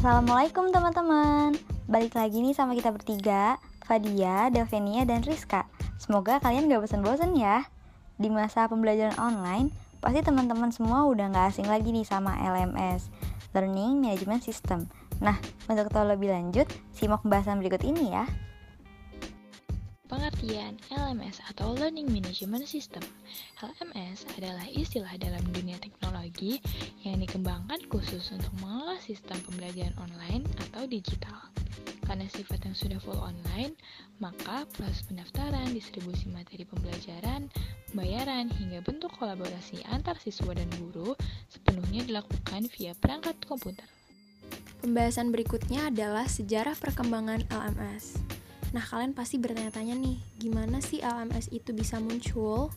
Assalamualaikum teman-teman. Balik lagi nih sama kita bertiga Fadia, Delvenia, dan Rizka. Semoga kalian gak bosan-bosan ya. Di masa pembelajaran online Pasti teman-teman semua udah gak asing lagi nih sama LMS Learning Management System. Nah, untuk tahu lebih lanjut, simak pembahasan berikut ini ya Pengertian LMS atau Learning Management System. LMS adalah istilah dalam dunia teknologi yang dikembangkan khusus untuk mengelola sistem pembelajaran online atau digital. Karena sifat yang sudah full online, maka proses pendaftaran, distribusi materi pembelajaran, pembayaran, hingga bentuk kolaborasi antar siswa dan guru sepenuhnya dilakukan via perangkat komputer. Pembahasan berikutnya adalah sejarah perkembangan LMS. Nah, kalian pasti bertanya-tanya nih, gimana sih LMS itu bisa muncul?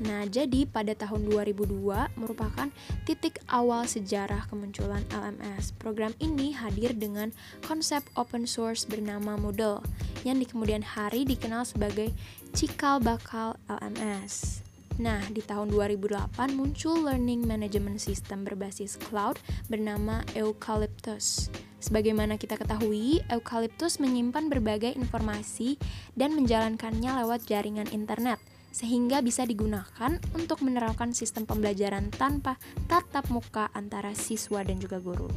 Nah, jadi pada tahun 2002 merupakan titik awal sejarah kemunculan LMS. Program ini hadir dengan konsep open source bernama Moodle, yang di kemudian hari dikenal sebagai cikal bakal LMS. Nah, di tahun 2008 muncul learning management system berbasis cloud bernama Eucalyptus. Sebagaimana kita ketahui, Eucalyptus menyimpan berbagai informasi dan menjalankannya lewat jaringan internet, sehingga bisa digunakan untuk menerapkan sistem pembelajaran tanpa tatap muka antara siswa dan juga guru.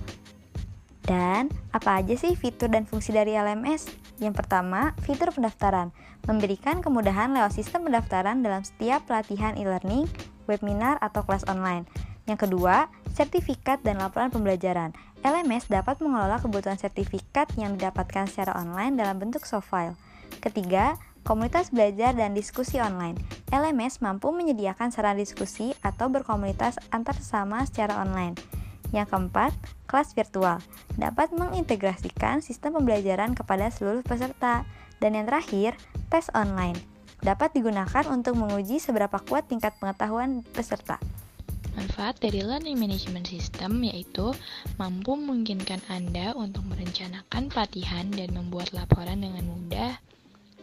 Dan apa aja sih fitur dan fungsi dari LMS? Yang pertama, fitur pendaftaran. Memberikan kemudahan lewat sistem pendaftaran dalam setiap pelatihan e-learning, webinar, atau kelas online. Yang kedua, sertifikat dan laporan pembelajaran. LMS dapat mengelola kebutuhan sertifikat yang didapatkan secara online dalam bentuk soft file. Ketiga, komunitas belajar dan diskusi online. LMS mampu menyediakan sarana diskusi atau berkomunitas antar sesama secara online. Yang keempat, kelas virtual dapat mengintegrasikan sistem pembelajaran kepada seluruh peserta. Dan yang terakhir, tes online dapat digunakan untuk menguji seberapa kuat tingkat pengetahuan peserta. Manfaat dari Learning Management System yaitu mampu memungkinkan Anda untuk merencanakan pelatihan dan membuat laporan dengan mudah,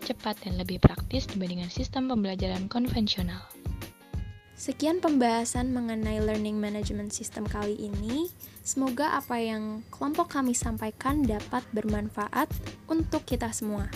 cepat, dan lebih praktis dibandingkan sistem pembelajaran konvensional. Sekian pembahasan mengenai learning management system kali ini. Semoga apa yang kelompok kami sampaikan dapat bermanfaat untuk kita semua.